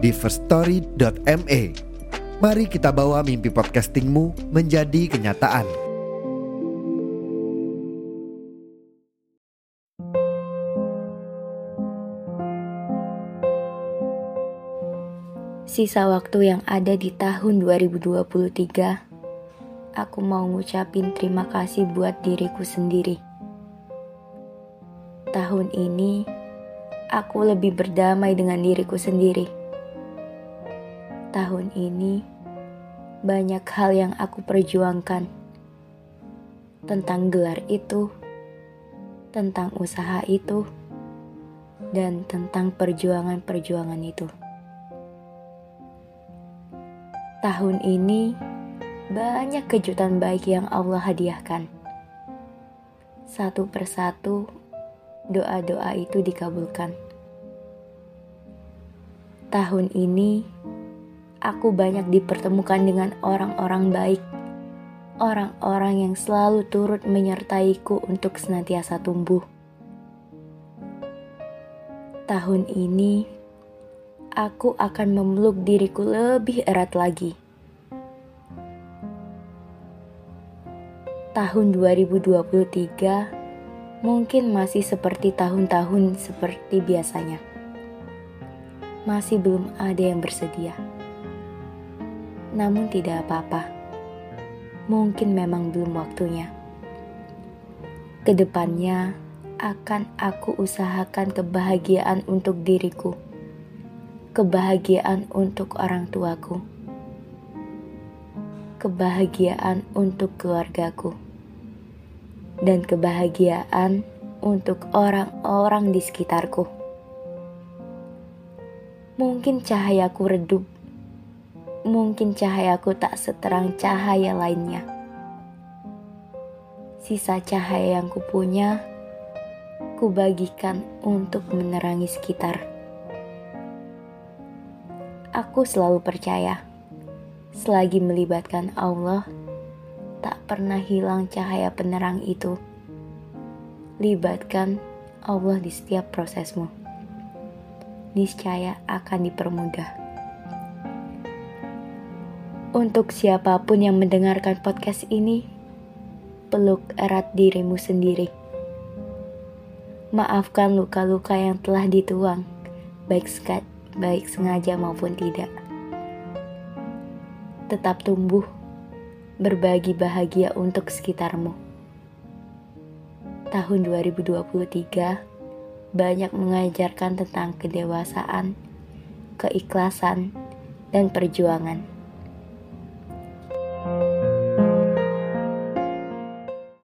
di firststory.me. Mari kita bawa mimpi podcastingmu menjadi kenyataan. Sisa waktu yang ada di tahun 2023, aku mau ngucapin terima kasih buat diriku sendiri. Tahun ini, aku lebih berdamai dengan diriku sendiri. Tahun ini, banyak hal yang aku perjuangkan tentang gelar itu, tentang usaha itu, dan tentang perjuangan-perjuangan itu. Tahun ini banyak kejutan baik yang Allah hadiahkan. Satu persatu, doa-doa itu dikabulkan. Tahun ini, aku banyak dipertemukan dengan orang-orang baik, orang-orang yang selalu turut menyertaiku untuk senantiasa tumbuh. Tahun ini, aku akan memeluk diriku lebih erat lagi. Tahun 2023 mungkin masih seperti tahun-tahun seperti biasanya. Masih belum ada yang bersedia. Namun tidak apa-apa. Mungkin memang belum waktunya. Ke depannya akan aku usahakan kebahagiaan untuk diriku kebahagiaan untuk orang tuaku, kebahagiaan untuk keluargaku, dan kebahagiaan untuk orang-orang di sekitarku. Mungkin cahayaku redup, mungkin cahayaku tak seterang cahaya lainnya. Sisa cahaya yang kupunya, kubagikan untuk menerangi sekitar Aku selalu percaya, selagi melibatkan Allah, tak pernah hilang cahaya penerang itu. Libatkan Allah di setiap prosesmu. Niscaya akan dipermudah. Untuk siapa pun yang mendengarkan podcast ini, peluk erat dirimu sendiri. Maafkan luka-luka yang telah dituang, baik baik sengaja maupun tidak. Tetap tumbuh, berbagi bahagia untuk sekitarmu. Tahun 2023 banyak mengajarkan tentang kedewasaan, keikhlasan, dan perjuangan.